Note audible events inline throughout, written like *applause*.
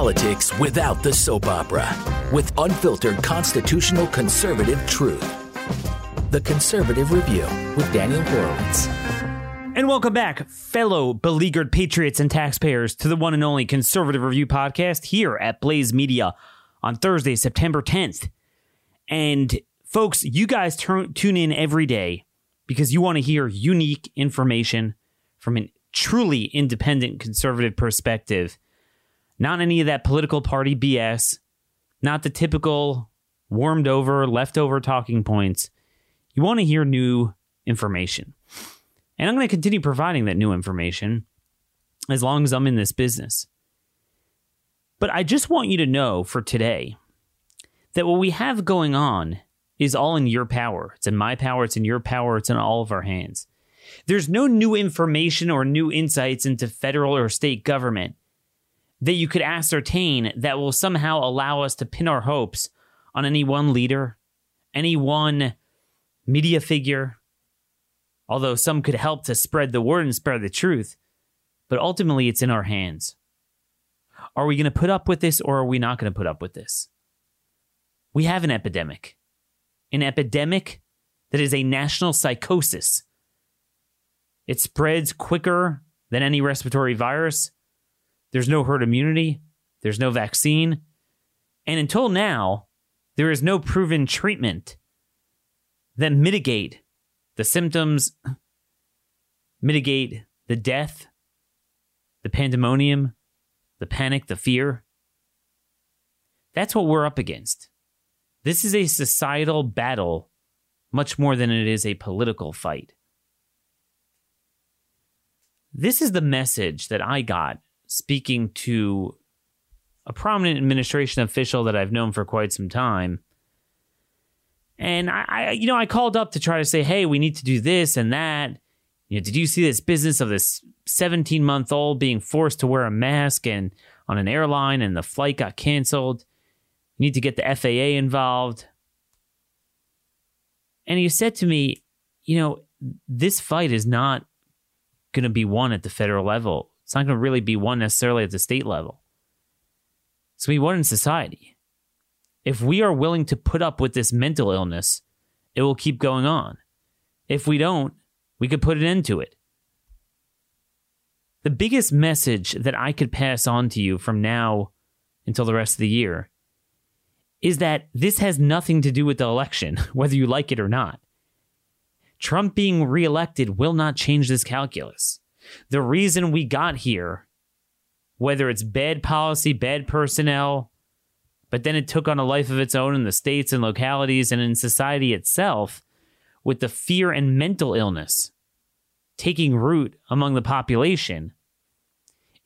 politics without the soap opera with unfiltered constitutional conservative truth. The Conservative Review with Daniel Horowitz. And welcome back, fellow beleaguered patriots and taxpayers, to the one and only Conservative Review podcast here at Blaze Media on Thursday, September 10th. And folks, you guys tune in every day because you want to hear unique information from a truly independent conservative perspective. Not any of that political party BS, not the typical warmed over, leftover talking points. You want to hear new information. And I'm going to continue providing that new information as long as I'm in this business. But I just want you to know for today that what we have going on is all in your power. It's in my power, it's in your power, it's in all of our hands. There's no new information or new insights into federal or state government that you could ascertain that will somehow allow us to pin our hopes on any one leader, any one media figure, although some could help to spread the word and spread the truth. But ultimately, it's in our hands. Are we going to put up with this or are we not going to put up with this? We have an epidemic, an epidemic that is a national psychosis. It spreads quicker than any respiratory virus. There's no herd immunity, there's no vaccine. And until now, there is no proven treatment that mitigate the symptoms, mitigate the death, the pandemonium, the panic, the fear. That's what we're up against. This is a societal battle much more than it is a political fight. This is the message that I got speaking to a prominent administration official that I've known for quite some time. And I, I, you know, I called up to try to say, hey, we need to do this and that. You know, did you see this business of this 17 month old being forced to wear a mask and on an airline and the flight got canceled? You need to get the FAA involved. And he said to me, you know, this fight is not going to be won at the federal level. It's not going to really be won necessarily at the state level. It's going to be won in society. If we are willing to put up with this mental illness, it will keep going on. If we don't, we could put an end to it. The biggest message that I could pass on to you from now until the rest of the year is that this has nothing to do with the election, *laughs* whether you like it or not. Trump being reelected will not change this calculus the reason we got here, whether it's bad policy, bad personnel, but then it took on a life of its own in the states and localities and in society itself with the fear and mental illness taking root among the population.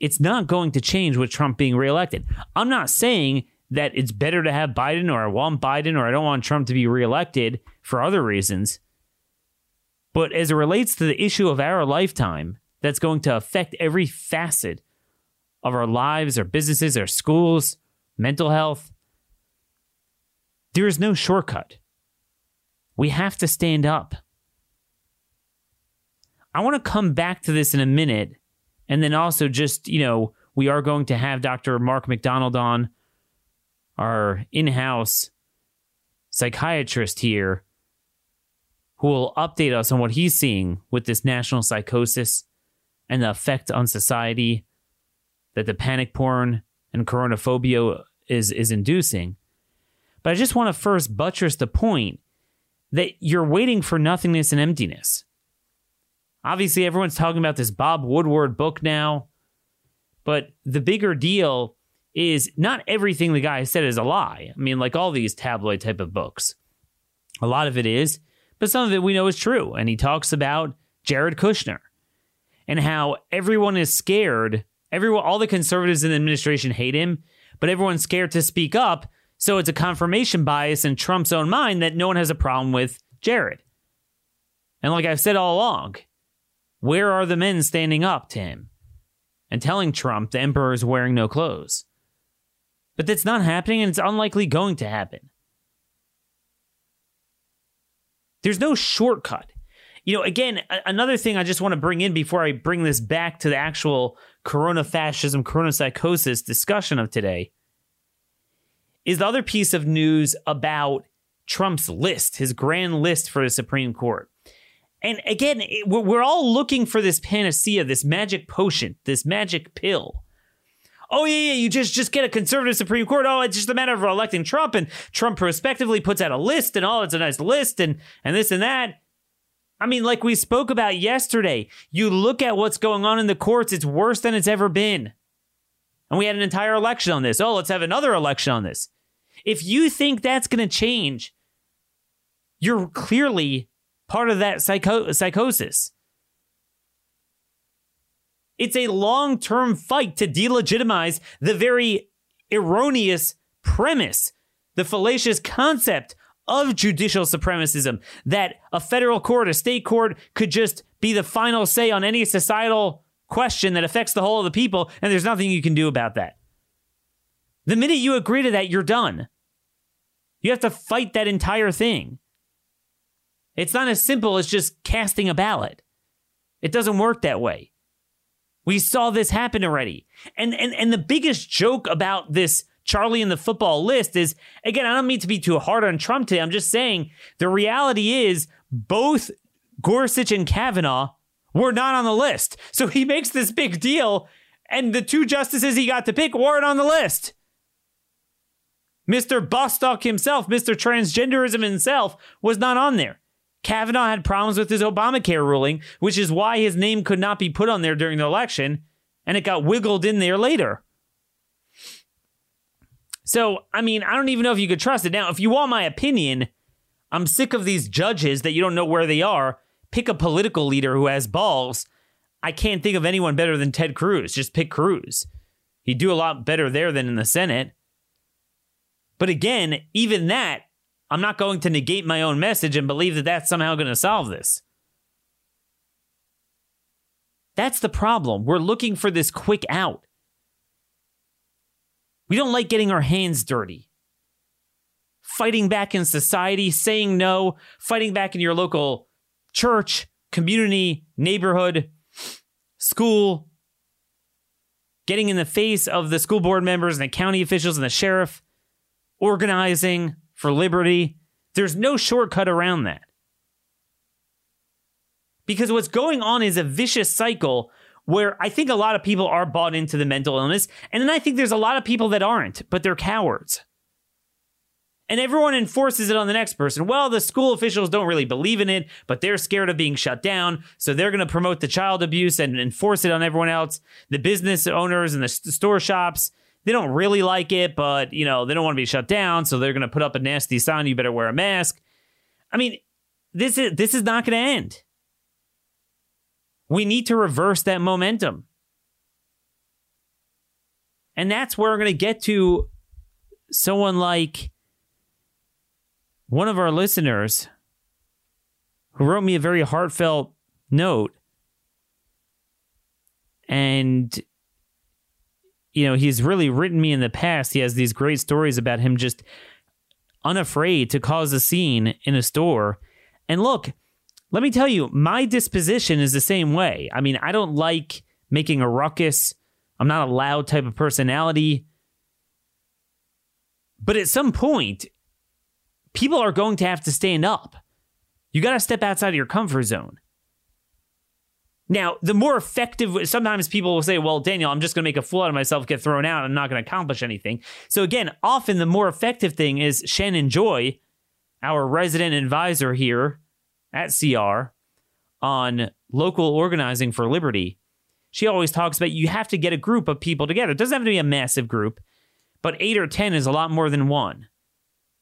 It's not going to change with Trump being reelected. I'm not saying that it's better to have Biden or I want Biden or I don't want Trump to be reelected for other reasons. But as it relates to the issue of our lifetime, that's going to affect every facet of our lives, our businesses, our schools, mental health. There is no shortcut. We have to stand up. I want to come back to this in a minute. And then also, just, you know, we are going to have Dr. Mark McDonald on, our in house psychiatrist here, who will update us on what he's seeing with this national psychosis and the effect on society that the panic porn and coronaphobia is is inducing. But I just want to first buttress the point that you're waiting for nothingness and emptiness. Obviously, everyone's talking about this Bob Woodward book now, but the bigger deal is not everything the guy said is a lie. I mean, like all these tabloid type of books, a lot of it is, but some of it we know is true. And he talks about Jared Kushner and how everyone is scared. Everyone, all the conservatives in the administration hate him, but everyone's scared to speak up. So it's a confirmation bias in Trump's own mind that no one has a problem with Jared. And like I've said all along, where are the men standing up to him and telling Trump the emperor is wearing no clothes? But that's not happening and it's unlikely going to happen. There's no shortcut. You know, again, another thing I just want to bring in before I bring this back to the actual corona fascism, corona psychosis discussion of today is the other piece of news about Trump's list, his grand list for the Supreme Court. And again, it, we're, we're all looking for this panacea, this magic potion, this magic pill. Oh yeah, yeah, you just just get a conservative Supreme Court. Oh, it's just a matter of electing Trump, and Trump prospectively puts out a list, and oh, it's a nice list, and and this and that. I mean, like we spoke about yesterday, you look at what's going on in the courts, it's worse than it's ever been. And we had an entire election on this. Oh, let's have another election on this. If you think that's going to change, you're clearly part of that psycho- psychosis. It's a long term fight to delegitimize the very erroneous premise, the fallacious concept of judicial supremacism that a federal court, a state court could just be the final say on any societal question that affects the whole of the people, and there's nothing you can do about that. The minute you agree to that, you're done. You have to fight that entire thing. It's not as simple as just casting a ballot. It doesn't work that way. We saw this happen already. And and and the biggest joke about this Charlie in the football list is again, I don't mean to be too hard on Trump today. I'm just saying the reality is both Gorsuch and Kavanaugh were not on the list. So he makes this big deal, and the two justices he got to pick weren't on the list. Mr. Bostock himself, Mr. Transgenderism himself, was not on there. Kavanaugh had problems with his Obamacare ruling, which is why his name could not be put on there during the election, and it got wiggled in there later. So, I mean, I don't even know if you could trust it. Now, if you want my opinion, I'm sick of these judges that you don't know where they are. Pick a political leader who has balls. I can't think of anyone better than Ted Cruz. Just pick Cruz. He'd do a lot better there than in the Senate. But again, even that, I'm not going to negate my own message and believe that that's somehow going to solve this. That's the problem. We're looking for this quick out. We don't like getting our hands dirty. Fighting back in society, saying no, fighting back in your local church, community, neighborhood, school, getting in the face of the school board members and the county officials and the sheriff, organizing for liberty. There's no shortcut around that. Because what's going on is a vicious cycle where I think a lot of people are bought into the mental illness, and then I think there's a lot of people that aren't, but they're cowards. And everyone enforces it on the next person. Well, the school officials don't really believe in it, but they're scared of being shut down. So they're going to promote the child abuse and enforce it on everyone else. The business owners and the store shops, they don't really like it, but you know, they don't want to be shut down. So they're going to put up a nasty sign. You better wear a mask. I mean, this is, this is not going to end. We need to reverse that momentum. And that's where we're going to get to someone like one of our listeners who wrote me a very heartfelt note. And, you know, he's really written me in the past. He has these great stories about him just unafraid to cause a scene in a store. And look, let me tell you, my disposition is the same way. I mean, I don't like making a ruckus. I'm not a loud type of personality. But at some point, people are going to have to stand up. You got to step outside of your comfort zone. Now, the more effective, sometimes people will say, well, Daniel, I'm just going to make a fool out of myself, get thrown out. I'm not going to accomplish anything. So, again, often the more effective thing is Shannon Joy, our resident advisor here at CR on local organizing for liberty. She always talks about you have to get a group of people together. It doesn't have to be a massive group, but eight or 10 is a lot more than one.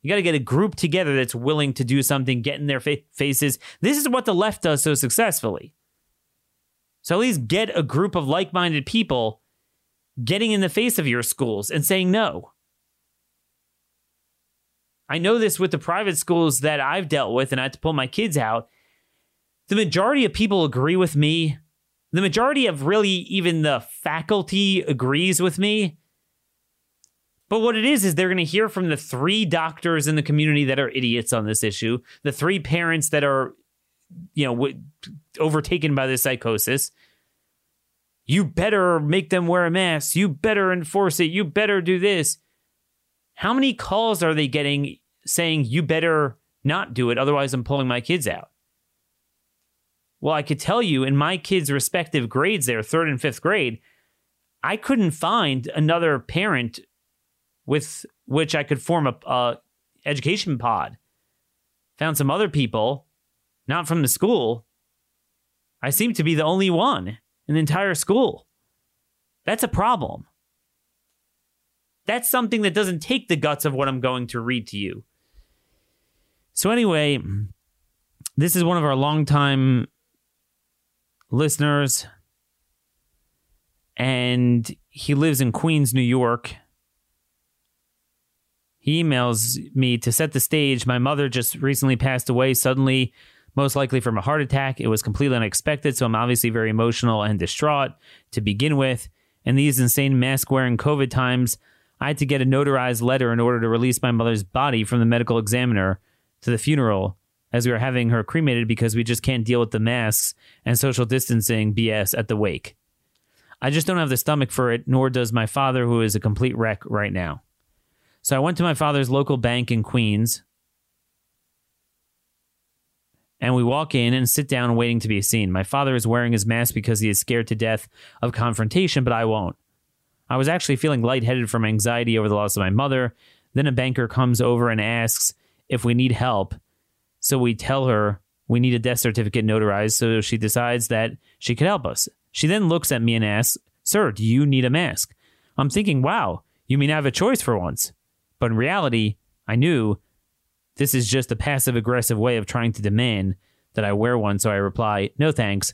You got to get a group together that's willing to do something, get in their fa- faces. This is what the left does so successfully. So at least get a group of like minded people getting in the face of your schools and saying no. I know this with the private schools that I've dealt with and I had to pull my kids out. The majority of people agree with me. The majority of really even the faculty agrees with me. But what it is, is they're going to hear from the three doctors in the community that are idiots on this issue, the three parents that are you know, w- overtaken by this psychosis. You better make them wear a mask. You better enforce it. You better do this. How many calls are they getting saying you better not do it, otherwise I'm pulling my kids out? Well, I could tell you in my kids' respective grades there, third and fifth grade, I couldn't find another parent with which I could form a, a education pod. Found some other people, not from the school. I seem to be the only one in the entire school. That's a problem. That's something that doesn't take the guts of what I'm going to read to you. So, anyway, this is one of our longtime listeners, and he lives in Queens, New York. He emails me to set the stage. My mother just recently passed away suddenly, most likely from a heart attack. It was completely unexpected, so I'm obviously very emotional and distraught to begin with. In these insane mask wearing COVID times, I had to get a notarized letter in order to release my mother's body from the medical examiner to the funeral as we were having her cremated because we just can't deal with the masks and social distancing BS at the wake. I just don't have the stomach for it, nor does my father, who is a complete wreck right now. So I went to my father's local bank in Queens, and we walk in and sit down waiting to be seen. My father is wearing his mask because he is scared to death of confrontation, but I won't. I was actually feeling lightheaded from anxiety over the loss of my mother. Then a banker comes over and asks if we need help. So we tell her we need a death certificate notarized, so she decides that she could help us. She then looks at me and asks, Sir, do you need a mask? I'm thinking, wow, you mean I have a choice for once? But in reality, I knew this is just a passive aggressive way of trying to demand that I wear one, so I reply, No thanks.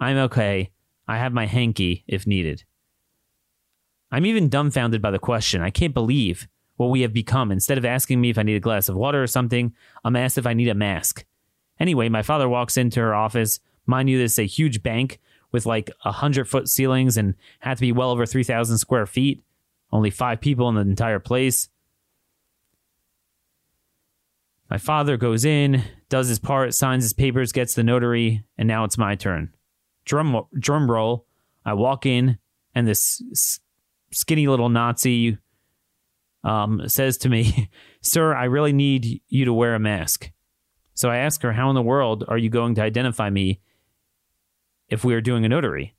I'm okay. I have my hanky if needed. I'm even dumbfounded by the question. I can't believe what we have become. Instead of asking me if I need a glass of water or something, I'm asked if I need a mask. Anyway, my father walks into her office. Mind you, this is a huge bank with like a hundred foot ceilings and had to be well over 3,000 square feet. Only five people in the entire place. My father goes in, does his part, signs his papers, gets the notary, and now it's my turn. Drum drum roll. I walk in, and this skinny little Nazi um, says to me, *laughs* "Sir, I really need you to wear a mask." So I ask her, "How in the world are you going to identify me if we are doing a notary?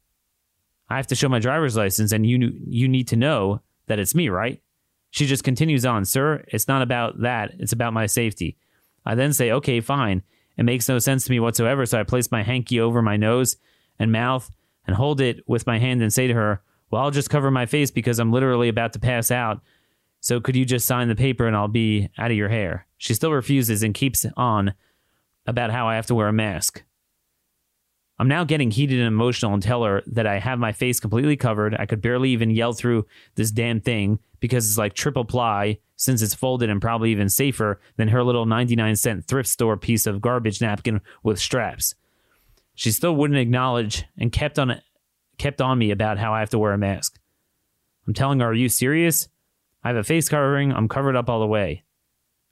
I have to show my driver's license, and you you need to know that it's me, right?" She just continues on, Sir, it's not about that. It's about my safety. I then say, Okay, fine. It makes no sense to me whatsoever. So I place my hanky over my nose and mouth and hold it with my hand and say to her, Well, I'll just cover my face because I'm literally about to pass out. So could you just sign the paper and I'll be out of your hair? She still refuses and keeps on about how I have to wear a mask. I'm now getting heated and emotional and tell her that I have my face completely covered. I could barely even yell through this damn thing because it's like triple ply since it's folded and probably even safer than her little 99 cent thrift store piece of garbage napkin with straps. She still wouldn't acknowledge and kept on kept on me about how I have to wear a mask. I'm telling her, "Are you serious? I have a face covering. I'm covered up all the way."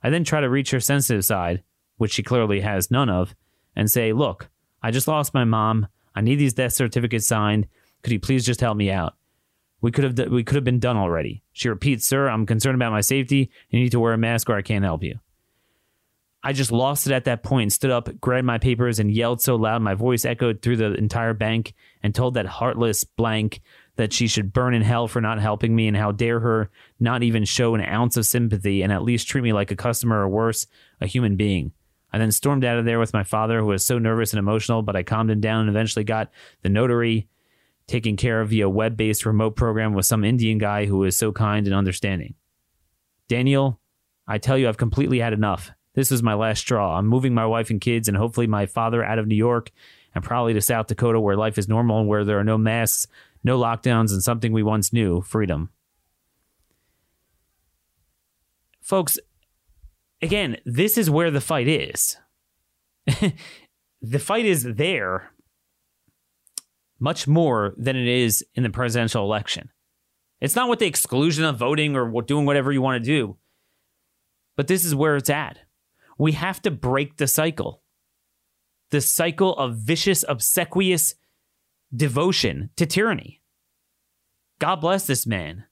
I then try to reach her sensitive side, which she clearly has none of, and say, "Look, I just lost my mom. I need these death certificates signed. Could you please just help me out? We could have we could have been done already. She repeats, "Sir, I'm concerned about my safety. You need to wear a mask or I can't help you." I just lost it at that point, stood up, grabbed my papers, and yelled so loud my voice echoed through the entire bank and told that heartless blank that she should burn in hell for not helping me and how dare her not even show an ounce of sympathy and at least treat me like a customer or worse, a human being. I then stormed out of there with my father, who was so nervous and emotional, but I calmed him down and eventually got the notary taken care of via web based remote program with some Indian guy who was so kind and understanding. Daniel, I tell you, I've completely had enough. This is my last straw. I'm moving my wife and kids and hopefully my father out of New York and probably to South Dakota where life is normal and where there are no masks, no lockdowns, and something we once knew freedom. Folks, again, this is where the fight is. *laughs* the fight is there much more than it is in the presidential election. It's not with the exclusion of voting or doing whatever you want to do, but this is where it's at. We have to break the cycle. the cycle of vicious, obsequious devotion to tyranny. God bless this man.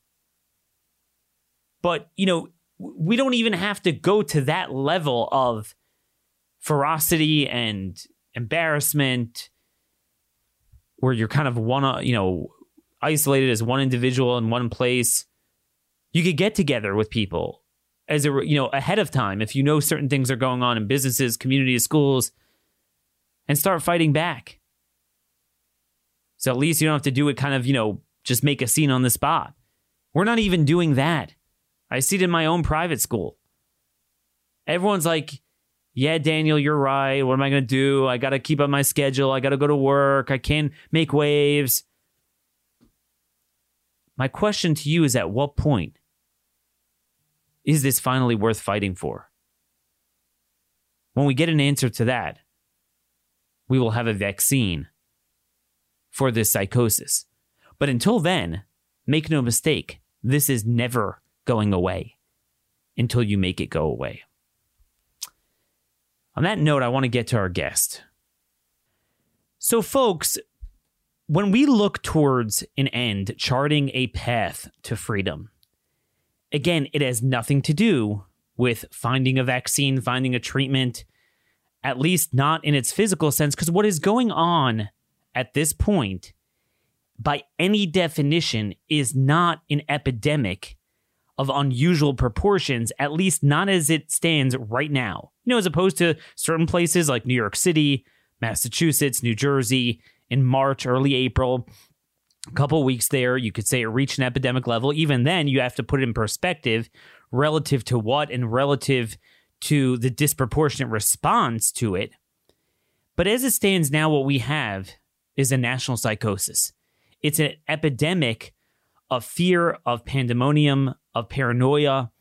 But, you know, we don't even have to go to that level of ferocity and embarrassment where you're kind of one, uh, you know, isolated as one individual in one place. You could get together with people as a, you know, ahead of time if you know certain things are going on in businesses, communities, schools, and start fighting back. So at least you don't have to do it kind of, you know, just make a scene on the spot. We're not even doing that. I see it in my own private school. Everyone's like, yeah, Daniel, you're right. What am I going to do? I got to keep up my schedule. I got to go to work. I can't make waves. My question to you is at what point is this finally worth fighting for? When we get an answer to that, we will have a vaccine for this psychosis. But until then, make no mistake, this is never going away until you make it go away. On that note, I want to get to our guest. So, folks, when we look towards an end, charting a path to freedom, again, it has nothing to do with finding a vaccine, finding a treatment, at least not in its physical sense, because what is going on at this point, by any definition, is not an epidemic of unusual proportions, at least not as it stands right now. You know, as opposed to certain places like New York City, Massachusetts, New Jersey, in March, early April, a couple weeks there, you could say it reached an epidemic level. Even then, you have to put it in perspective relative to what and relative to the disproportionate response to it. But as it stands now, what we have is a national psychosis. It's an epidemic of fear, of pandemonium, of paranoia.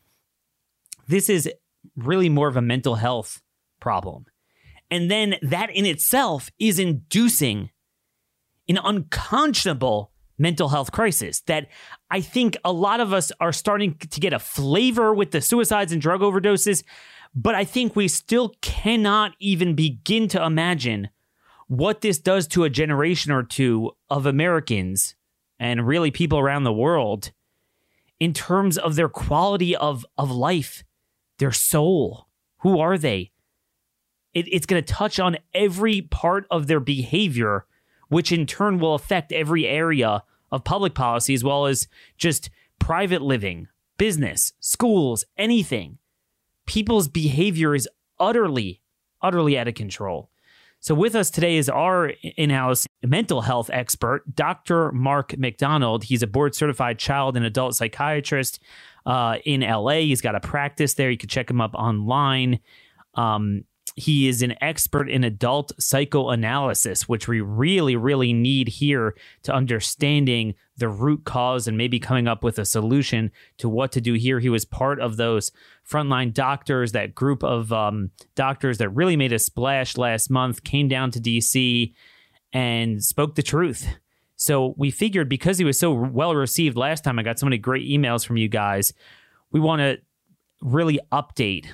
This is really more of a mental health problem. And then that in itself is inducing an unconscionable mental health crisis that I think a lot of us are starting to get a flavor with the suicides and drug overdoses. But I think we still cannot even begin to imagine what this does to a generation or two of Americans and really people around the world in terms of their quality of, of life, their soul. Who are they? It, it's going to touch on every part of their behavior, which in turn will affect every area of public policy as well as just private living, business, schools, anything. People's behavior is utterly, utterly out of control. So, with us today is our in house mental health expert, Dr. Mark McDonald. He's a board certified child and adult psychiatrist uh, in LA. He's got a practice there. You can check him up online. Um, he is an expert in adult psychoanalysis, which we really, really need here to understanding the root cause and maybe coming up with a solution to what to do here. He was part of those frontline doctors, that group of um, doctors that really made a splash last month, came down to DC and spoke the truth. So we figured because he was so well received last time, I got so many great emails from you guys. We want to really update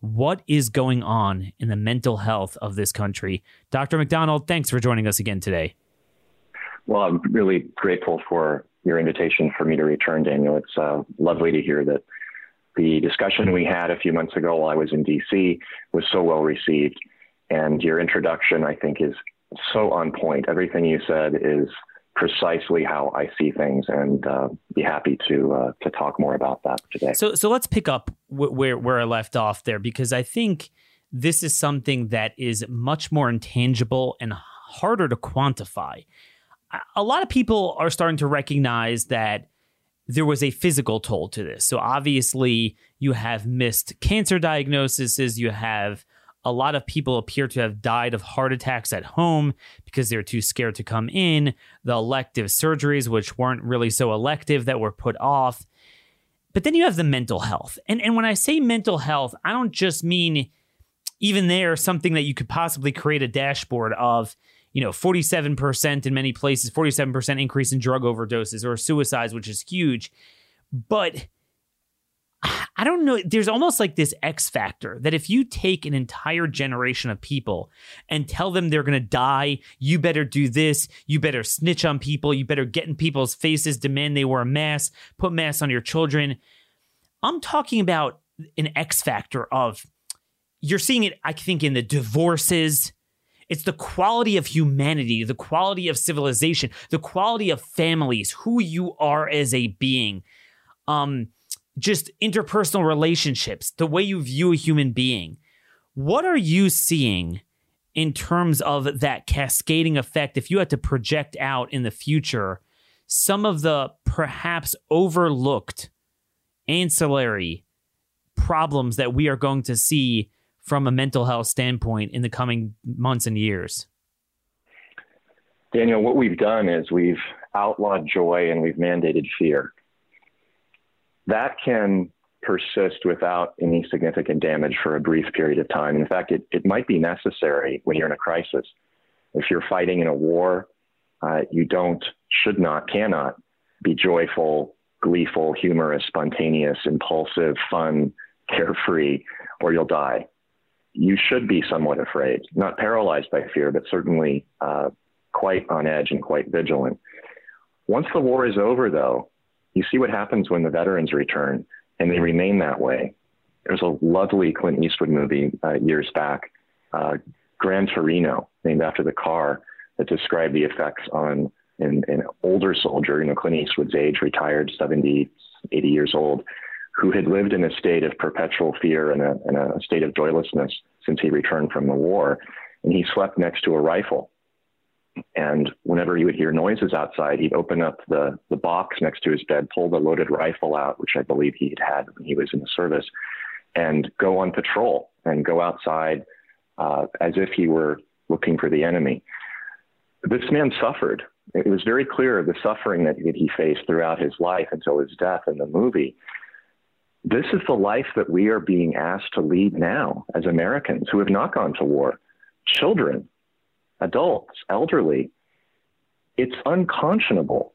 what is going on in the mental health of this country. Dr. McDonald, thanks for joining us again today. Well, I'm really grateful for your invitation for me to return, Daniel. It's uh, lovely to hear that the discussion we had a few months ago while I was in DC was so well received. And your introduction, I think, is so on point. Everything you said is precisely how I see things, and uh, be happy to uh, to talk more about that today. So, so let's pick up w- where where I left off there, because I think this is something that is much more intangible and harder to quantify. A lot of people are starting to recognize that there was a physical toll to this. So obviously, you have missed cancer diagnoses, you have a lot of people appear to have died of heart attacks at home because they're too scared to come in. The elective surgeries, which weren't really so elective, that were put off. But then you have the mental health. And, and when I say mental health, I don't just mean even there something that you could possibly create a dashboard of, you know, 47% in many places, 47% increase in drug overdoses or suicides, which is huge. But I don't know. There's almost like this X factor that if you take an entire generation of people and tell them they're going to die, you better do this, you better snitch on people, you better get in people's faces, demand they wear a mask, put masks on your children. I'm talking about an X factor of you're seeing it, I think, in the divorces. It's the quality of humanity, the quality of civilization, the quality of families, who you are as a being. Um, just interpersonal relationships, the way you view a human being. What are you seeing in terms of that cascading effect? If you had to project out in the future some of the perhaps overlooked ancillary problems that we are going to see from a mental health standpoint in the coming months and years? Daniel, what we've done is we've outlawed joy and we've mandated fear that can persist without any significant damage for a brief period of time. In fact, it, it might be necessary when you're in a crisis. If you're fighting in a war, uh, you don't, should not, cannot be joyful, gleeful, humorous, spontaneous, impulsive, fun, carefree, or you'll die. You should be somewhat afraid, not paralyzed by fear, but certainly uh, quite on edge and quite vigilant. Once the war is over, though, you see what happens when the veterans return and they remain that way. There's a lovely Clint Eastwood movie uh, years back, uh, Gran Torino, named after the car, that described the effects on an, an older soldier, you know, Clint Eastwood's age, retired, 70, 80 years old, who had lived in a state of perpetual fear and a, and a state of joylessness since he returned from the war. And he slept next to a rifle and whenever he would hear noises outside, he'd open up the, the box next to his bed, pull the loaded rifle out, which I believe he'd had when he was in the service, and go on patrol and go outside uh, as if he were looking for the enemy. This man suffered. It was very clear the suffering that he faced throughout his life until his death in the movie. This is the life that we are being asked to lead now as Americans who have not gone to war. Children adults, elderly, it's unconscionable.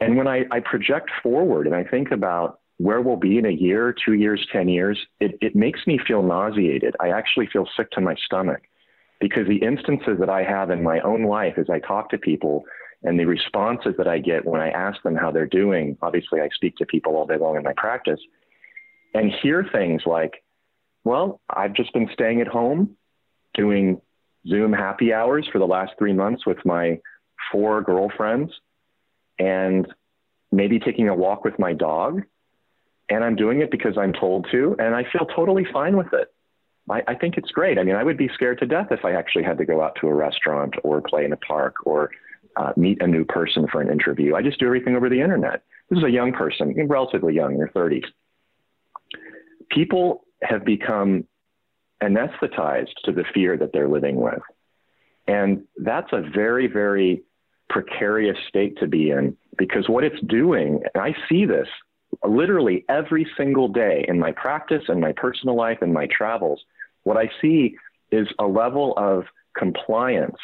And when I, I project forward and I think about where we'll be in a year, two years, 10 years, it, it makes me feel nauseated. I actually feel sick to my stomach because the instances that I have in my own life as I talk to people and the responses that I get when I ask them how they're doing, obviously I speak to people all day long in my practice, and hear things like, well, I've just been staying at home doing Zoom happy hours for the last three months with my four girlfriends and maybe taking a walk with my dog. And I'm doing it because I'm told to, and I feel totally fine with it. I, I think it's great. I mean, I would be scared to death if I actually had to go out to a restaurant or play in a park or uh, meet a new person for an interview. I just do everything over the internet. This is a young person, relatively young, in their 30s. People have become anesthetized to the fear that they're living with. And that's a very, very precarious state to be in because what it's doing, and I see this literally every single day in my practice and my personal life and my travels, what I see is a level of compliance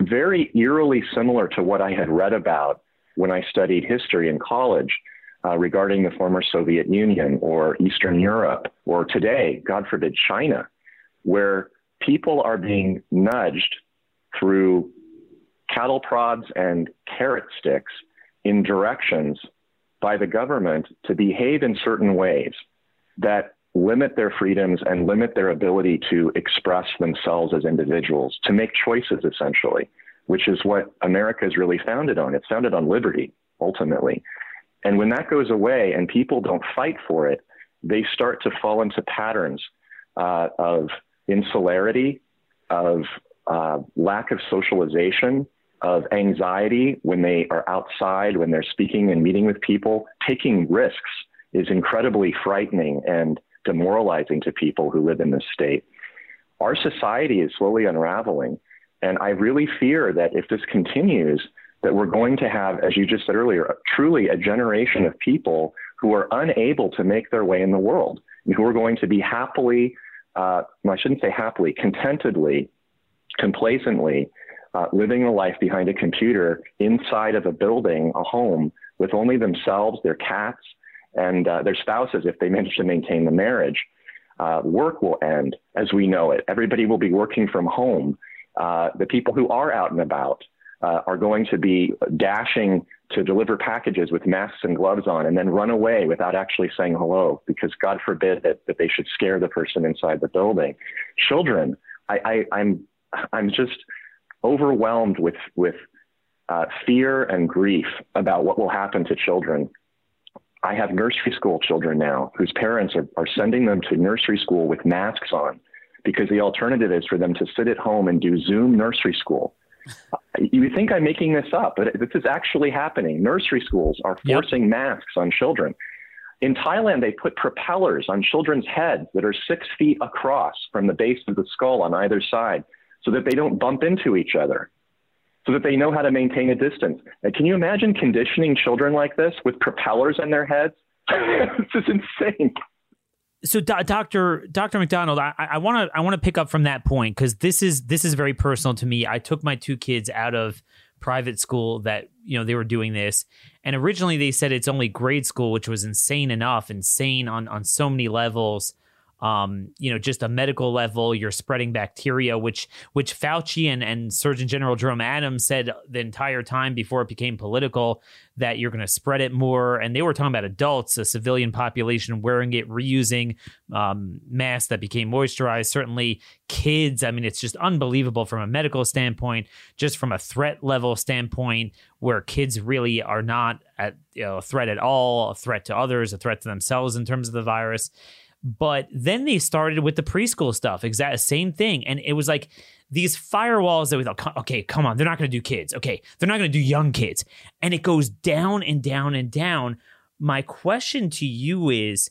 very eerily similar to what I had read about when I studied history in college uh, regarding the former Soviet Union or Eastern Europe or today, God forbid, China where people are being nudged through cattle prods and carrot sticks in directions by the government to behave in certain ways that limit their freedoms and limit their ability to express themselves as individuals, to make choices essentially, which is what America is really founded on. It's founded on liberty, ultimately. And when that goes away and people don't fight for it, they start to fall into patterns uh, of insularity, of uh, lack of socialization, of anxiety when they are outside, when they're speaking and meeting with people. Taking risks is incredibly frightening and demoralizing to people who live in this state. Our society is slowly unraveling. And I really fear that if this continues, that we're going to have, as you just said earlier, truly a generation of people who are unable to make their way in the world, and who are going to be happily uh, I shouldn't say happily, contentedly, complacently uh, living a life behind a computer inside of a building, a home, with only themselves, their cats, and uh, their spouses if they manage to maintain the marriage. Uh, work will end as we know it. Everybody will be working from home. Uh, the people who are out and about uh, are going to be dashing to deliver packages with masks and gloves on and then run away without actually saying hello because God forbid that, that they should scare the person inside the building. Children, I, I, I'm, I'm just overwhelmed with, with uh, fear and grief about what will happen to children. I have nursery school children now whose parents are, are sending them to nursery school with masks on because the alternative is for them to sit at home and do Zoom nursery school. You think I'm making this up, but this is actually happening. Nursery schools are forcing yep. masks on children. In Thailand, they put propellers on children's heads that are six feet across from the base of the skull on either side so that they don't bump into each other, so that they know how to maintain a distance. Can you imagine conditioning children like this with propellers on their heads? *laughs* this is insane so Dr. Dr. McDonald, I want to I want to pick up from that point because this is this is very personal to me. I took my two kids out of private school that you know they were doing this, and originally they said it's only grade school, which was insane enough, insane on on so many levels um, you know, just a medical level, you're spreading bacteria, which which Fauci and, and Surgeon General Jerome Adams said the entire time before it became political that you're going to spread it more. And they were talking about adults, a civilian population wearing it, reusing um, masks that became moisturized. Certainly, kids. I mean, it's just unbelievable from a medical standpoint, just from a threat level standpoint, where kids really are not at you know, a threat at all, a threat to others, a threat to themselves in terms of the virus. But then they started with the preschool stuff, exact same thing. And it was like these firewalls that we thought, okay, come on, they're not going to do kids. Okay, they're not going to do young kids. And it goes down and down and down. My question to you is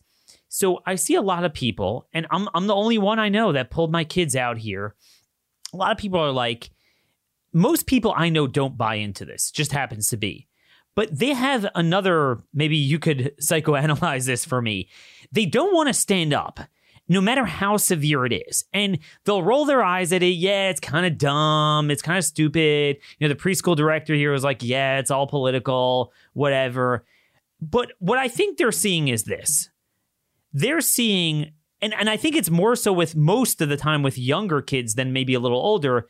so I see a lot of people, and I'm, I'm the only one I know that pulled my kids out here. A lot of people are like, most people I know don't buy into this, just happens to be. But they have another, maybe you could *laughs* psychoanalyze this for me. They don't want to stand up no matter how severe it is. And they'll roll their eyes at it. Yeah, it's kind of dumb. It's kind of stupid. You know, the preschool director here was like, yeah, it's all political, whatever. But what I think they're seeing is this they're seeing, and, and I think it's more so with most of the time with younger kids than maybe a little older,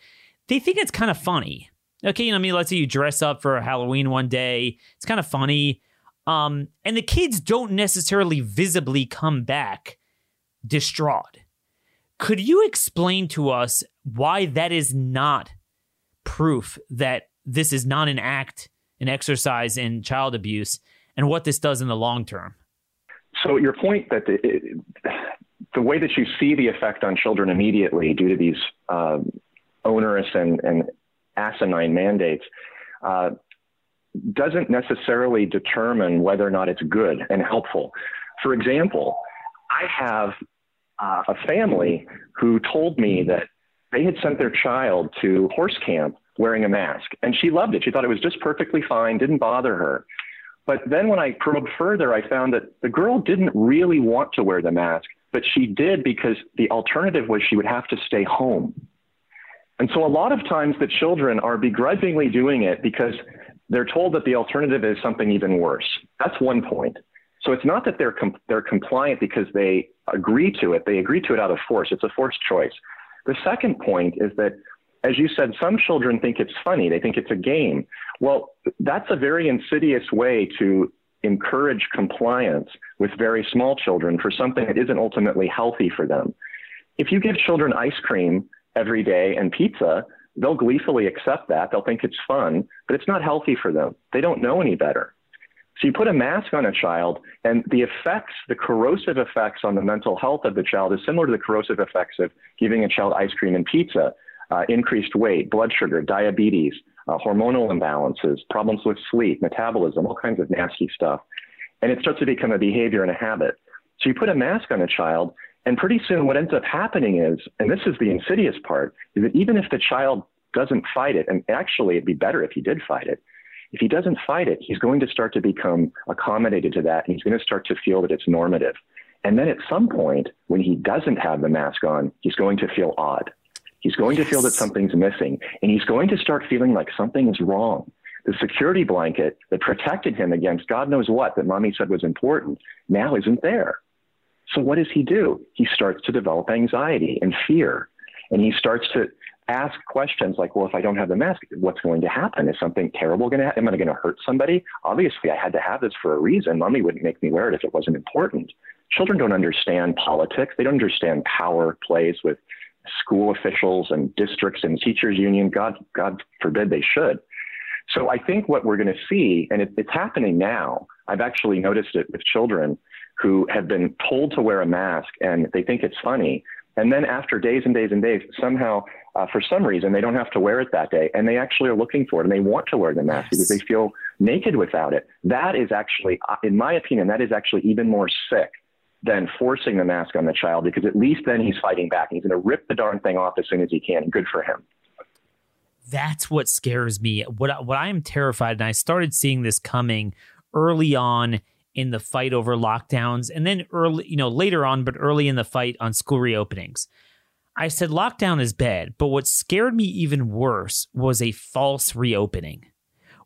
they think it's kind of funny. Okay, you know, I mean, let's say you dress up for Halloween one day. It's kind of funny. Um, and the kids don't necessarily visibly come back distraught. Could you explain to us why that is not proof that this is not an act, an exercise in child abuse, and what this does in the long term? So, your point that the, the way that you see the effect on children immediately due to these um, onerous and, and asinine mandates uh, doesn't necessarily determine whether or not it's good and helpful. For example, I have uh, a family who told me that they had sent their child to horse camp wearing a mask, and she loved it. She thought it was just perfectly fine, didn't bother her. But then when I probed further, I found that the girl didn't really want to wear the mask, but she did because the alternative was she would have to stay home. And so a lot of times the children are begrudgingly doing it because they're told that the alternative is something even worse. That's one point. So it's not that they're com- they're compliant because they agree to it. They agree to it out of force. It's a forced choice. The second point is that, as you said, some children think it's funny. They think it's a game. Well, that's a very insidious way to encourage compliance with very small children for something that isn't ultimately healthy for them. If you give children ice cream every day and pizza, they'll gleefully accept that. They'll think it's fun, but it's not healthy for them. They don't know any better. So you put a mask on a child, and the effects, the corrosive effects on the mental health of the child is similar to the corrosive effects of giving a child ice cream and pizza, uh, increased weight, blood sugar, diabetes, uh, hormonal imbalances, problems with sleep, metabolism, all kinds of nasty stuff. And it starts to become a behavior and a habit. So you put a mask on a child, and pretty soon, what ends up happening is, and this is the insidious part, is that even if the child doesn't fight it, and actually it'd be better if he did fight it, if he doesn't fight it, he's going to start to become accommodated to that, and he's going to start to feel that it's normative. And then at some point, when he doesn't have the mask on, he's going to feel odd. He's going yes. to feel that something's missing, and he's going to start feeling like something is wrong the security blanket that protected him against God knows what that mommy said was important now isn't there. So what does he do? He starts to develop anxiety and fear. And he starts to ask questions like, well, if I don't have the mask, what's going to happen? Is something terrible going to happen? Am I going to hurt somebody? Obviously, I had to have this for a reason. Mommy wouldn't make me wear it if it wasn't important. Children don't understand politics. They don't understand power plays with school officials and districts and teachers union. God, God forbid they should. So I think what we're going to see, and it, it's happening now. I've actually noticed it with children who have been told to wear a mask and they think it's funny. And then after days and days and days, somehow, uh, for some reason, they don't have to wear it that day. And they actually are looking for it and they want to wear the mask yes. because they feel naked without it. That is actually, uh, in my opinion, that is actually even more sick than forcing the mask on the child because at least then he's fighting back and he's going to rip the darn thing off as soon as he can. Good for him. That's what scares me. What what I am terrified, and I started seeing this coming early on in the fight over lockdowns, and then early, you know, later on, but early in the fight on school reopenings. I said lockdown is bad, but what scared me even worse was a false reopening.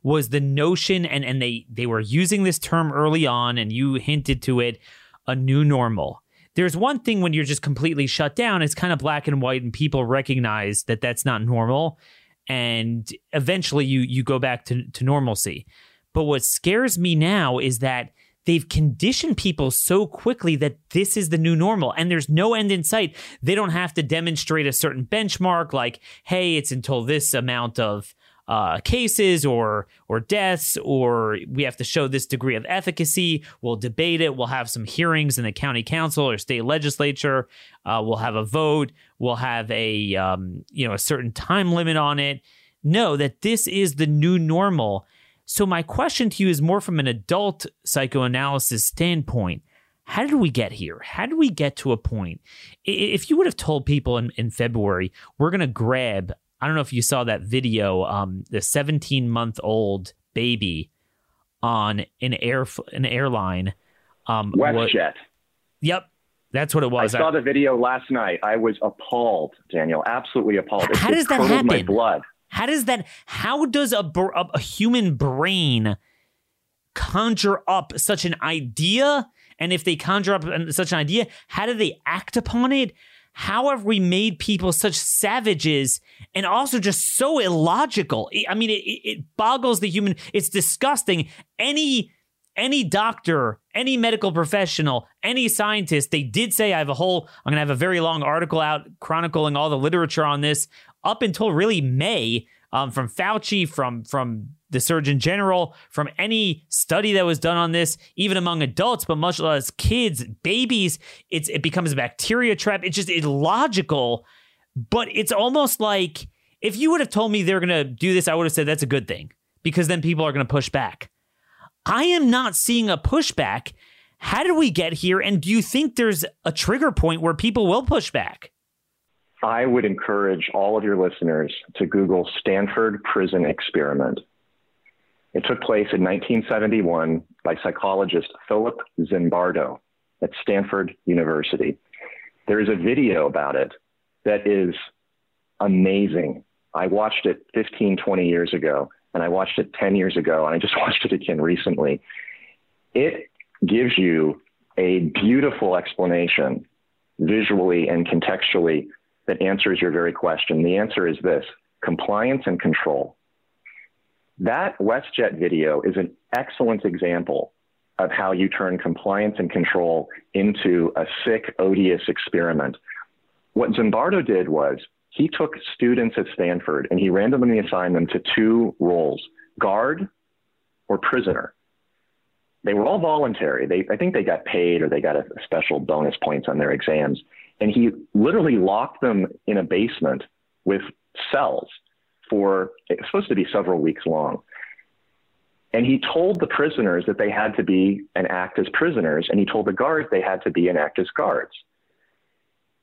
Was the notion, and and they they were using this term early on, and you hinted to it a new normal. There's one thing when you're just completely shut down, it's kind of black and white, and people recognize that that's not normal. And eventually you, you go back to, to normalcy. But what scares me now is that they've conditioned people so quickly that this is the new normal and there's no end in sight. They don't have to demonstrate a certain benchmark like, hey, it's until this amount of uh, cases or or deaths, or we have to show this degree of efficacy. We'll debate it. We'll have some hearings in the county council or state legislature. Uh, we'll have a vote. We'll have a um, you know a certain time limit on it. No, that this is the new normal. So my question to you is more from an adult psychoanalysis standpoint. How did we get here? How did we get to a point? If you would have told people in, in February, we're going to grab I don't know if you saw that video. Um, the 17 month old baby on an air an airline. Um, WestJet. Yep, that's what it was. I saw the video last night. I was appalled, Daniel. Absolutely appalled. How does that happen? My blood. How does that? How does a, a human brain conjure up such an idea? And if they conjure up such an idea, how do they act upon it? How have we made people such savages and also just so illogical? I mean, it, it boggles the human. It's disgusting. Any any doctor, any medical professional, any scientist, they did say I have a whole. I'm gonna have a very long article out chronicling all the literature on this up until really May um, from Fauci, from from the Surgeon General, from any study that was done on this, even among adults, but much less kids, babies. It's it becomes a bacteria trap. It's just illogical, but it's almost like if you would have told me they're gonna do this, I would have said that's a good thing because then people are gonna push back. I am not seeing a pushback. How did we get here? And do you think there's a trigger point where people will push back? I would encourage all of your listeners to Google Stanford Prison Experiment. It took place in 1971 by psychologist Philip Zimbardo at Stanford University. There is a video about it that is amazing. I watched it 15, 20 years ago, and I watched it 10 years ago, and I just *laughs* watched it again recently. It gives you a beautiful explanation visually and contextually that answers your very question. The answer is this compliance and control. That WestJet video is an excellent example of how you turn compliance and control into a sick, odious experiment. What Zimbardo did was he took students at Stanford and he randomly assigned them to two roles guard or prisoner. They were all voluntary. They, I think they got paid or they got a, special bonus points on their exams. And he literally locked them in a basement with cells for it's supposed to be several weeks long. And he told the prisoners that they had to be and act as prisoners, and he told the guards they had to be and act as guards.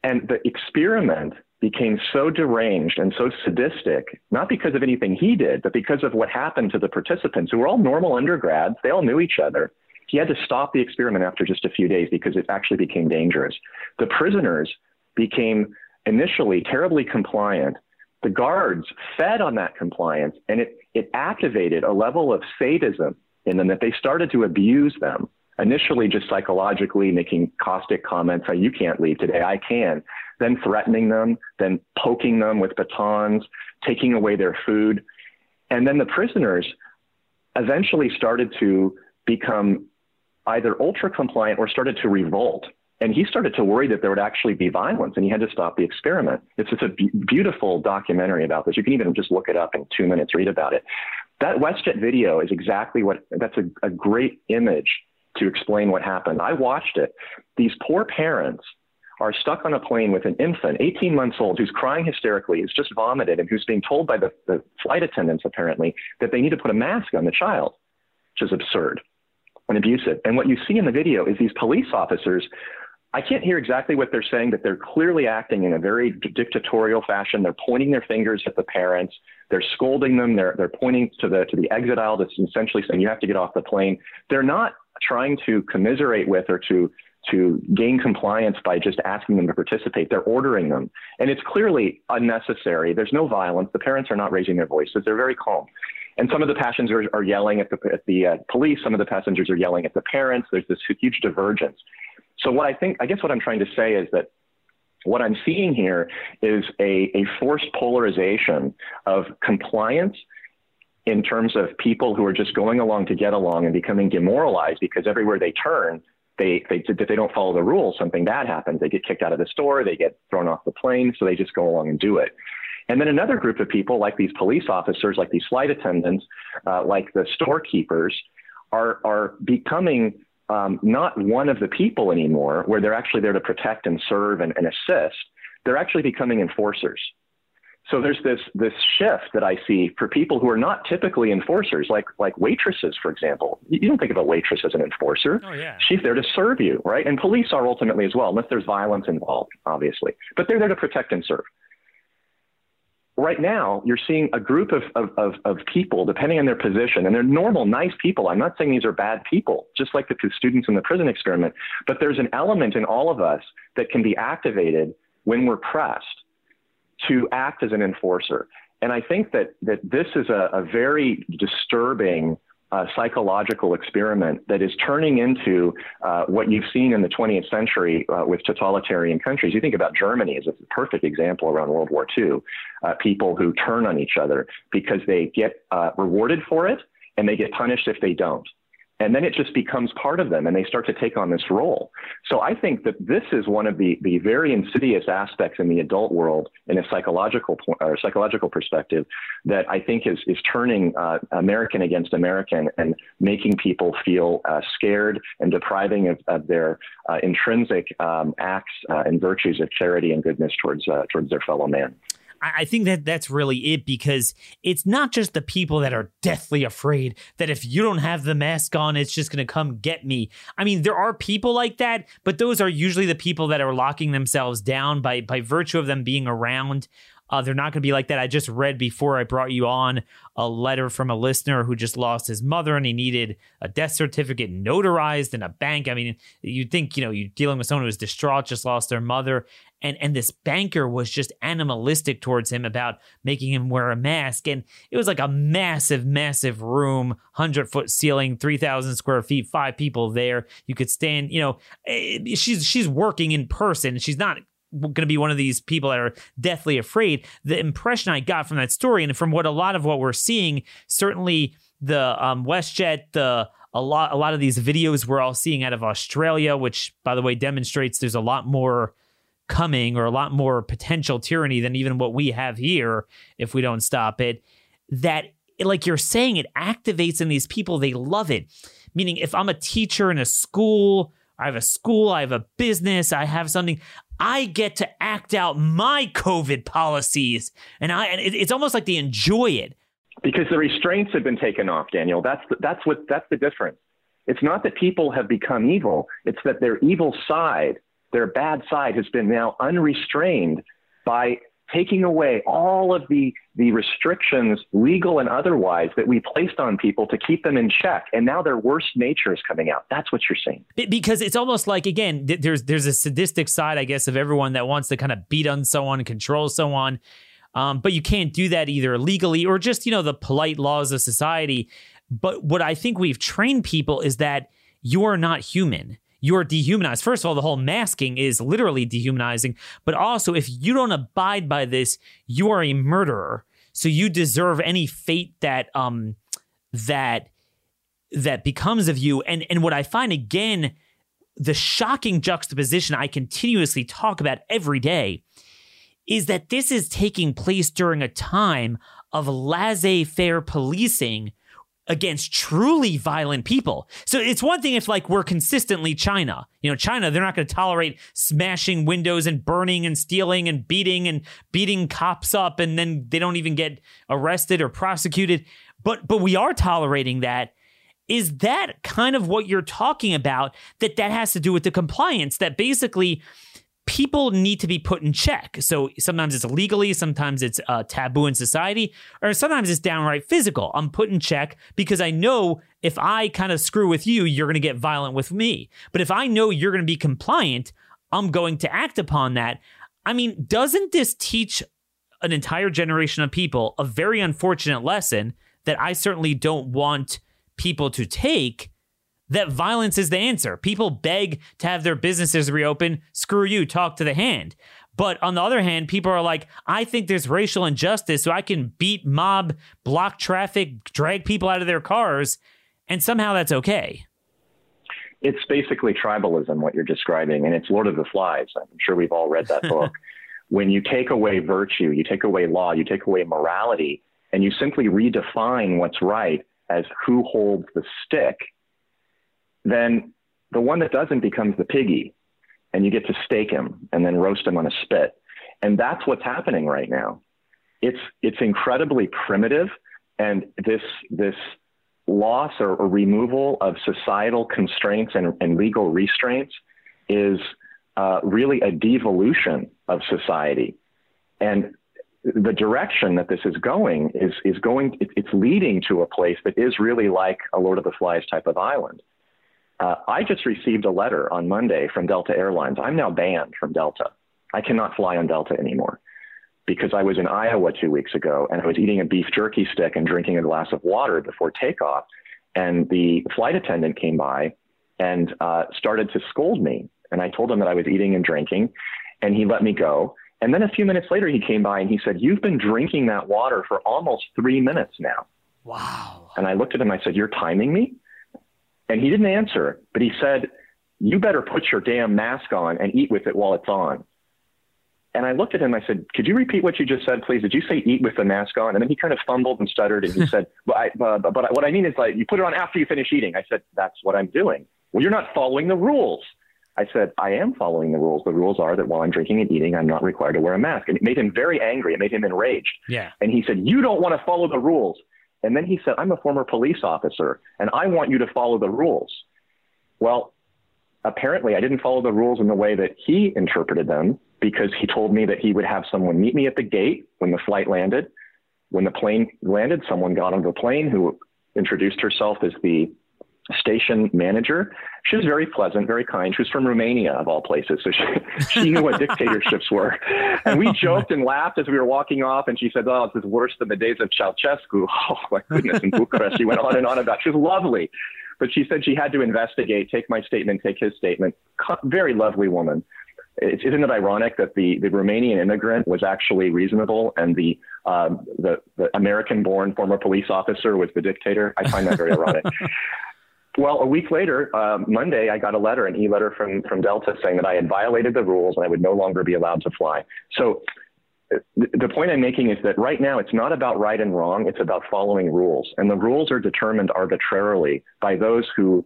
And the experiment became so deranged and so sadistic, not because of anything he did, but because of what happened to the participants who were all normal undergrads. They all knew each other. He had to stop the experiment after just a few days because it actually became dangerous. The prisoners became initially terribly compliant. The guards fed on that compliance, and it, it activated a level of sadism in them that they started to abuse them. Initially, just psychologically making caustic comments, like, "You can't leave today, I can." Then threatening them, then poking them with batons, taking away their food, and then the prisoners eventually started to become either ultra compliant or started to revolt. And he started to worry that there would actually be violence, and he had to stop the experiment. It's just a b- beautiful documentary about this. You can even just look it up in two minutes, read about it. That WestJet video is exactly what. That's a, a great image to explain what happened. I watched it. These poor parents are stuck on a plane with an infant, 18 months old, who's crying hysterically, who's just vomited, and who's being told by the, the flight attendants, apparently, that they need to put a mask on the child, which is absurd and abusive. And what you see in the video is these police officers I can't hear exactly what they're saying, but they're clearly acting in a very dictatorial fashion. They're pointing their fingers at the parents. They're scolding them. They're, they're pointing to the, to the exit aisle that's essentially saying, you have to get off the plane. They're not trying to commiserate with or to, to gain compliance by just asking them to participate. They're ordering them. And it's clearly unnecessary. There's no violence. The parents are not raising their voices. They're very calm. And some of the passengers are yelling at the, at the uh, police. Some of the passengers are yelling at the parents. There's this huge divergence. So what I think, I guess what I'm trying to say is that what I'm seeing here is a, a forced polarization of compliance in terms of people who are just going along to get along and becoming demoralized because everywhere they turn, they, they, if they don't follow the rules, something bad happens. They get kicked out of the store, they get thrown off the plane, so they just go along and do it. And then another group of people, like these police officers, like these flight attendants, uh, like the storekeepers, are, are becoming um, not one of the people anymore, where they're actually there to protect and serve and, and assist. They're actually becoming enforcers. So there's this this shift that I see for people who are not typically enforcers, like like waitresses, for example. You don't think of a waitress as an enforcer. Oh, yeah. She's there to serve you, right? And police are ultimately as well, unless there's violence involved, obviously. But they're there to protect and serve right now you're seeing a group of, of, of, of, people, depending on their position, and they're normal, nice people. I'm not saying these are bad people, just like the students in the prison experiment, but there's an element in all of us that can be activated when we're pressed to act as an enforcer. And I think that, that this is a, a very disturbing uh, psychological experiment that is turning into uh, what you've seen in the 20th century uh, with totalitarian countries. You think about Germany as a perfect example around World War II. Uh, people who turn on each other because they get uh, rewarded for it and they get punished if they don't. And then it just becomes part of them and they start to take on this role. So I think that this is one of the, the very insidious aspects in the adult world in a psychological or psychological perspective that I think is, is turning uh, American against American and making people feel uh, scared and depriving of, of their uh, intrinsic um, acts uh, and virtues of charity and goodness towards, uh, towards their fellow man. I think that that's really it because it's not just the people that are deathly afraid that if you don't have the mask on, it's just going to come get me. I mean, there are people like that, but those are usually the people that are locking themselves down by by virtue of them being around uh, they're not going to be like that. I just read before I brought you on a letter from a listener who just lost his mother and he needed a death certificate notarized in a bank. I mean, you'd think, you know, you're dealing with someone who's distraught, just lost their mother. And, and this banker was just animalistic towards him about making him wear a mask. And it was like a massive, massive room, 100 foot ceiling, 3,000 square feet, five people there. You could stand, you know, eh, she's, she's working in person. She's not going to be one of these people that are deathly afraid. The impression I got from that story and from what a lot of what we're seeing, certainly the um, WestJet, the a lot a lot of these videos we're all seeing out of Australia, which by the way demonstrates there's a lot more coming or a lot more potential tyranny than even what we have here if we don't stop it. That like you're saying, it activates in these people. They love it. Meaning, if I'm a teacher in a school, I have a school, I have a business, I have something. I get to act out my COVID policies, and I and it, it's almost like they enjoy it because the restraints have been taken off. Daniel, that's the, that's what that's the difference. It's not that people have become evil; it's that their evil side, their bad side, has been now unrestrained by taking away all of the, the restrictions, legal and otherwise, that we placed on people to keep them in check. And now their worst nature is coming out. That's what you're seeing. Because it's almost like, again, there's, there's a sadistic side, I guess, of everyone that wants to kind of beat on someone, control someone. Um, but you can't do that either legally or just, you know, the polite laws of society. But what I think we've trained people is that you are not human. You're dehumanized. First of all, the whole masking is literally dehumanizing. But also, if you don't abide by this, you are a murderer. So you deserve any fate that um that that becomes of you. And and what I find again, the shocking juxtaposition I continuously talk about every day is that this is taking place during a time of laissez-faire policing against truly violent people. So it's one thing if like we're consistently China. You know, China, they're not going to tolerate smashing windows and burning and stealing and beating and beating cops up and then they don't even get arrested or prosecuted. But but we are tolerating that. Is that kind of what you're talking about that that has to do with the compliance that basically people need to be put in check. So sometimes it's legally, sometimes it's uh, taboo in society, or sometimes it's downright physical. I'm put in check because I know if I kind of screw with you, you're going to get violent with me. But if I know you're going to be compliant, I'm going to act upon that. I mean, doesn't this teach an entire generation of people a very unfortunate lesson that I certainly don't want people to take? That violence is the answer. People beg to have their businesses reopen. Screw you, talk to the hand. But on the other hand, people are like, I think there's racial injustice, so I can beat mob, block traffic, drag people out of their cars, and somehow that's okay. It's basically tribalism, what you're describing, and it's Lord of the Flies. I'm sure we've all read that *laughs* book. when you take away virtue, you take away law, you take away morality, and you simply redefine what's right as who holds the stick then the one that doesn't becomes the piggy, and you get to stake him and then roast him on a spit. And that's what's happening right now. It's it's incredibly primitive, and this this loss or, or removal of societal constraints and, and legal restraints is uh, really a devolution of society. And the direction that this is going is, is going, it's leading to a place that is really like a Lord of the Flies type of island. Uh, I just received a letter on Monday from Delta Airlines. I'm now banned from Delta. I cannot fly on Delta anymore because I was in Iowa two weeks ago and I was eating a beef jerky stick and drinking a glass of water before takeoff. And the flight attendant came by and uh, started to scold me. And I told him that I was eating and drinking, and he let me go. And then a few minutes later, he came by and he said, You've been drinking that water for almost three minutes now. Wow. And I looked at him, I said, You're timing me? And he didn't answer, but he said, You better put your damn mask on and eat with it while it's on. And I looked at him. I said, Could you repeat what you just said, please? Did you say eat with the mask on? And then he kind of fumbled and stuttered. And he *laughs* said, But, I, uh, but what I mean is, like, you put it on after you finish eating. I said, That's what I'm doing. Well, you're not following the rules. I said, I am following the rules. The rules are that while I'm drinking and eating, I'm not required to wear a mask. And it made him very angry. It made him enraged. Yeah. And he said, You don't want to follow the rules. And then he said, I'm a former police officer and I want you to follow the rules. Well, apparently I didn't follow the rules in the way that he interpreted them because he told me that he would have someone meet me at the gate when the flight landed. When the plane landed, someone got on the plane who introduced herself as the station manager. She was very pleasant, very kind. She was from Romania, of all places, so she, *laughs* she knew what dictatorships were. And we joked and laughed as we were walking off. And she said, "Oh, this is worse than the days of Ceausescu." *laughs* Oh my goodness! In Bucharest, she went on and on about. She was lovely, but she said she had to investigate, take my statement, take his statement. Very lovely woman. Isn't it ironic that the, the Romanian immigrant was actually reasonable and the, um, the, the American born former police officer was the dictator? I find that very ironic. *laughs* Well, a week later, uh, Monday, I got a letter, an e-letter from from Delta saying that I had violated the rules and I would no longer be allowed to fly. So uh, the point I'm making is that right now it's not about right and wrong; it's about following rules, and the rules are determined arbitrarily by those who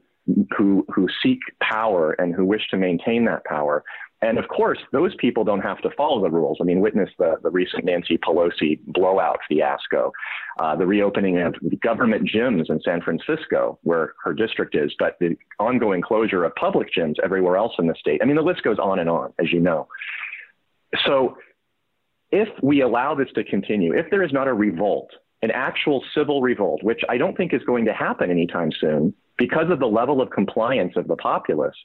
who who seek power and who wish to maintain that power. And of course, those people don't have to follow the rules. I mean, witness the, the recent Nancy Pelosi blowout fiasco, uh, the reopening of government gyms in San Francisco, where her district is, but the ongoing closure of public gyms everywhere else in the state. I mean, the list goes on and on, as you know. So, if we allow this to continue, if there is not a revolt, an actual civil revolt, which I don't think is going to happen anytime soon because of the level of compliance of the populace,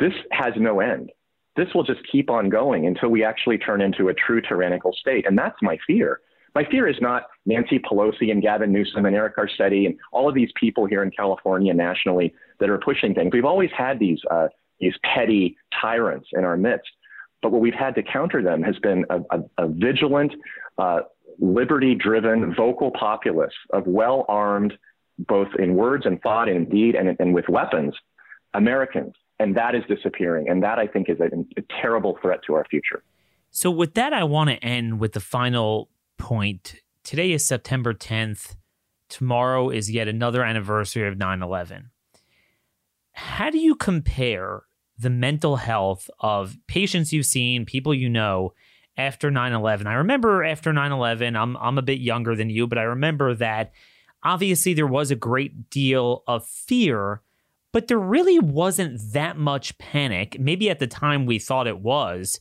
this has no end this will just keep on going until we actually turn into a true tyrannical state. And that's my fear. My fear is not Nancy Pelosi and Gavin Newsom and Eric Garcetti and all of these people here in California nationally that are pushing things. We've always had these uh, these petty tyrants in our midst, but what we've had to counter them has been a, a, a vigilant, uh, liberty-driven, vocal populace of well-armed, both in words and thought and deed and, and with weapons, Americans. And that is disappearing. And that, I think, is a, a terrible threat to our future. So, with that, I want to end with the final point. Today is September 10th. Tomorrow is yet another anniversary of 9 11. How do you compare the mental health of patients you've seen, people you know, after 9-11 i remember after 9-11 I'm, I'm a bit younger than you but i remember that obviously there was a great deal of fear but there really wasn't that much panic maybe at the time we thought it was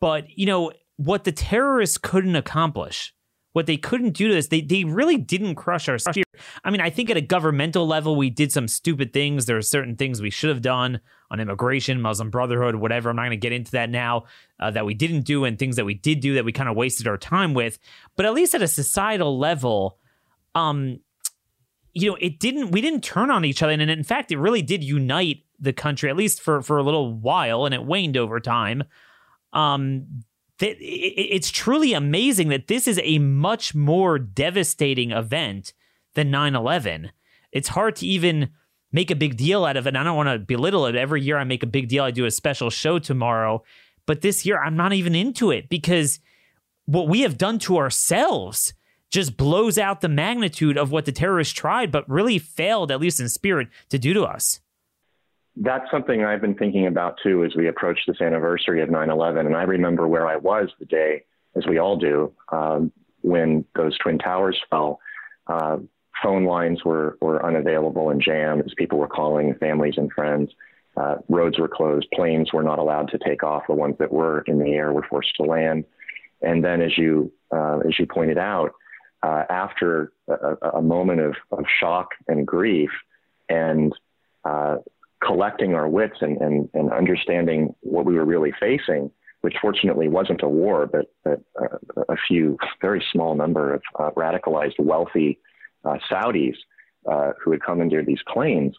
but you know what the terrorists couldn't accomplish what they couldn't do to this, they, they really didn't crush our sphere. I mean, I think at a governmental level, we did some stupid things. There are certain things we should have done on immigration, Muslim Brotherhood, whatever. I'm not going to get into that now uh, that we didn't do and things that we did do that we kind of wasted our time with. But at least at a societal level, um, you know, it didn't, we didn't turn on each other. And in fact, it really did unite the country, at least for, for a little while, and it waned over time. Um, that it's truly amazing that this is a much more devastating event than 9-11 it's hard to even make a big deal out of it and i don't want to belittle it every year i make a big deal i do a special show tomorrow but this year i'm not even into it because what we have done to ourselves just blows out the magnitude of what the terrorists tried but really failed at least in spirit to do to us that's something I've been thinking about too as we approach this anniversary of 9 11. And I remember where I was the day, as we all do, um, when those Twin Towers fell. Uh, phone lines were, were unavailable and jammed as people were calling families and friends. Uh, roads were closed. Planes were not allowed to take off. The ones that were in the air were forced to land. And then, as you, uh, as you pointed out, uh, after a, a, moment of, of shock and grief and uh, collecting our wits and, and, and understanding what we were really facing, which fortunately wasn't a war, but, but uh, a few very small number of uh, radicalized, wealthy uh, Saudis uh, who had come commandeered these planes.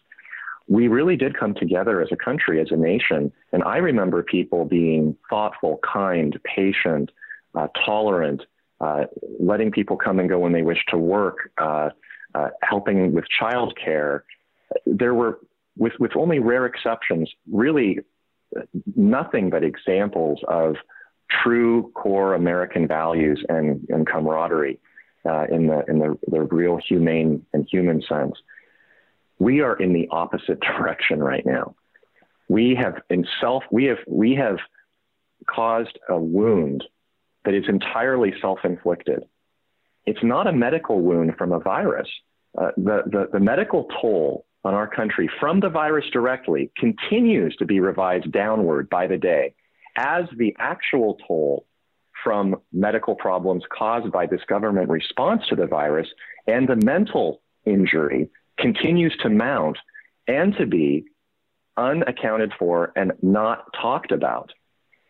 We really did come together as a country, as a nation. And I remember people being thoughtful, kind, patient, tolerant, uh, letting people come and go when they wish to work, helping with childcare. There were with, with only rare exceptions, really nothing but examples of true core American values and, and camaraderie uh, in, the, in the, the real humane and human sense. We are in the opposite *laughs* direction right now. We have in self, we have, we have caused a wound that is entirely self-inflicted. It's not a medical wound from a virus. Uh, the, the, the medical toll on our country from the virus directly continues to be revised downward by the day as the actual toll from medical problems caused by this government response to the virus and the mental injury continues to mount and to be unaccounted for and not talked about.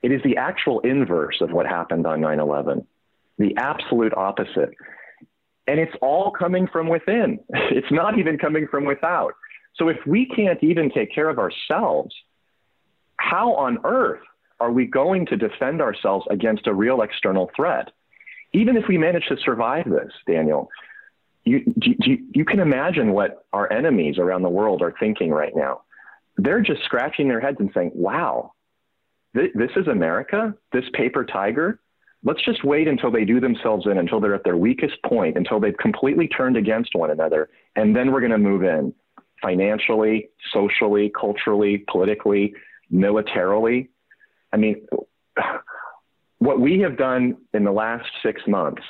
It is the actual inverse of what happened on 9 11, the absolute opposite. And it's all coming from within. *laughs* It's not even coming from without. So if we can't even take care of ourselves, how on earth are we going to defend ourselves against a real external threat? Even if we manage to survive this, Daniel, you, you, you can imagine what our enemies around the world are thinking right now. They're just scratching their heads and saying, wow, th- this is America, this paper tiger. Let's just wait until they do themselves in, until they're at their weakest point, until they've completely turned against one another, and then we're going to move in financially, socially, culturally, politically, militarily. I mean, *sighs* what we have done in the last six months,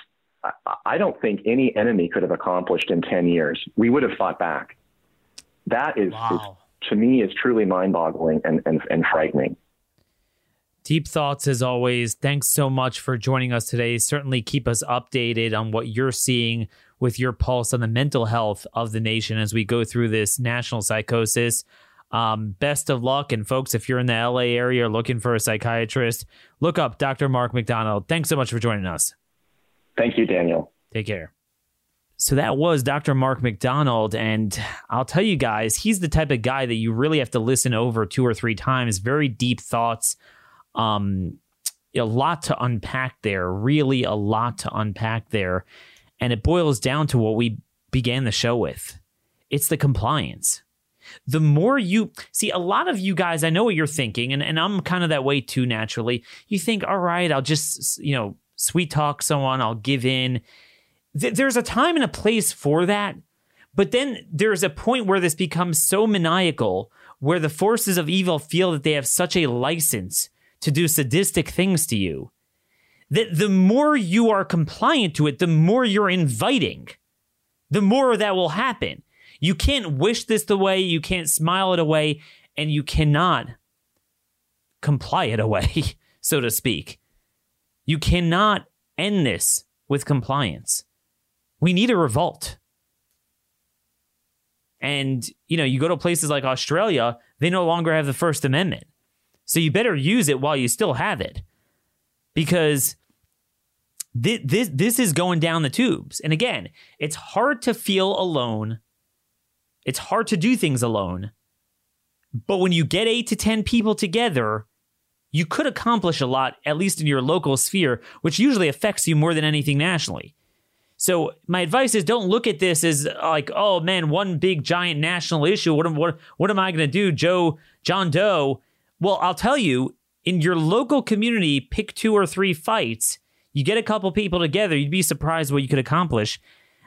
I don't think any enemy could have accomplished in 10 years. We would have fought back. That is, wow. is to me, is truly mind boggling and, and, and frightening. Deep thoughts as always. Thanks so much for joining us today. Certainly keep us updated on what you're seeing with your pulse on the mental health of the nation as we go through this national psychosis. Um, best of luck. And folks, if you're in the LA area looking for a psychiatrist, look up Dr. Mark McDonald. Thanks so much for joining us. Thank you, Daniel. Take care. So that was Dr. Mark McDonald. And I'll tell you guys, he's the type of guy that you really have to listen over two or three times. Very deep thoughts. Um, a lot to unpack there, really a lot to unpack there. And it boils down to what we began the show with it's the compliance. The more you see, a lot of you guys, I know what you're thinking, and, and I'm kind of that way too naturally. You think, all right, I'll just, you know, sweet talk someone, I'll give in. Th- there's a time and a place for that. But then there's a point where this becomes so maniacal, where the forces of evil feel that they have such a license to do sadistic things to you, that the more you are compliant to it, the more you're inviting, the more that will happen. You can't wish this away, you can't smile it away, and you cannot comply it away, *laughs* so to speak. You cannot end this with compliance. We need a revolt. And, you know, you go to places like Australia, they no longer have the First Amendment. So you better use it while you still have it. Because this, this, this is going down the tubes. And again, it's hard to feel alone. It's hard to do things alone. But when you get eight to 10 people together, you could accomplish a lot, at least in your local sphere, which usually affects you more than anything nationally. So my advice is don't look at this as uh, like, oh man, one big giant national issue. What am what, what am I going to do, Joe John Doe? Well, I'll tell you, in your local community, pick two or three fights. You get a couple people together, you'd be surprised what you could accomplish.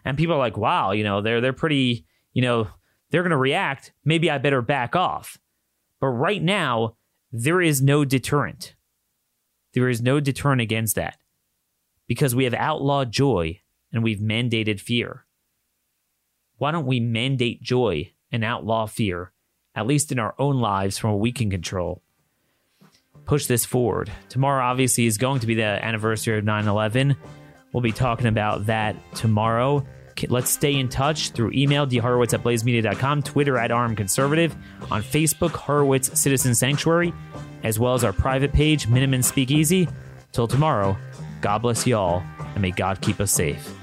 And people are like, wow, you know, they're they're pretty, you know, they're gonna react. Maybe I better back off. But right now, there is no deterrent. There is no deterrent against that. Because we have outlawed joy and we've mandated fear. Why don't we mandate joy and outlaw fear at least in our own lives, from what we can control. Push this forward. Tomorrow, obviously, is going to be the anniversary of 9 11. We'll be talking about that tomorrow. Let's stay in touch through email, dhorowitz at blazemedia.com, Twitter at Arm Conservative, on Facebook, Horowitz Citizen Sanctuary, as well as our private page, Minuteman Speakeasy. Till tomorrow, God bless y'all, and may God keep us safe.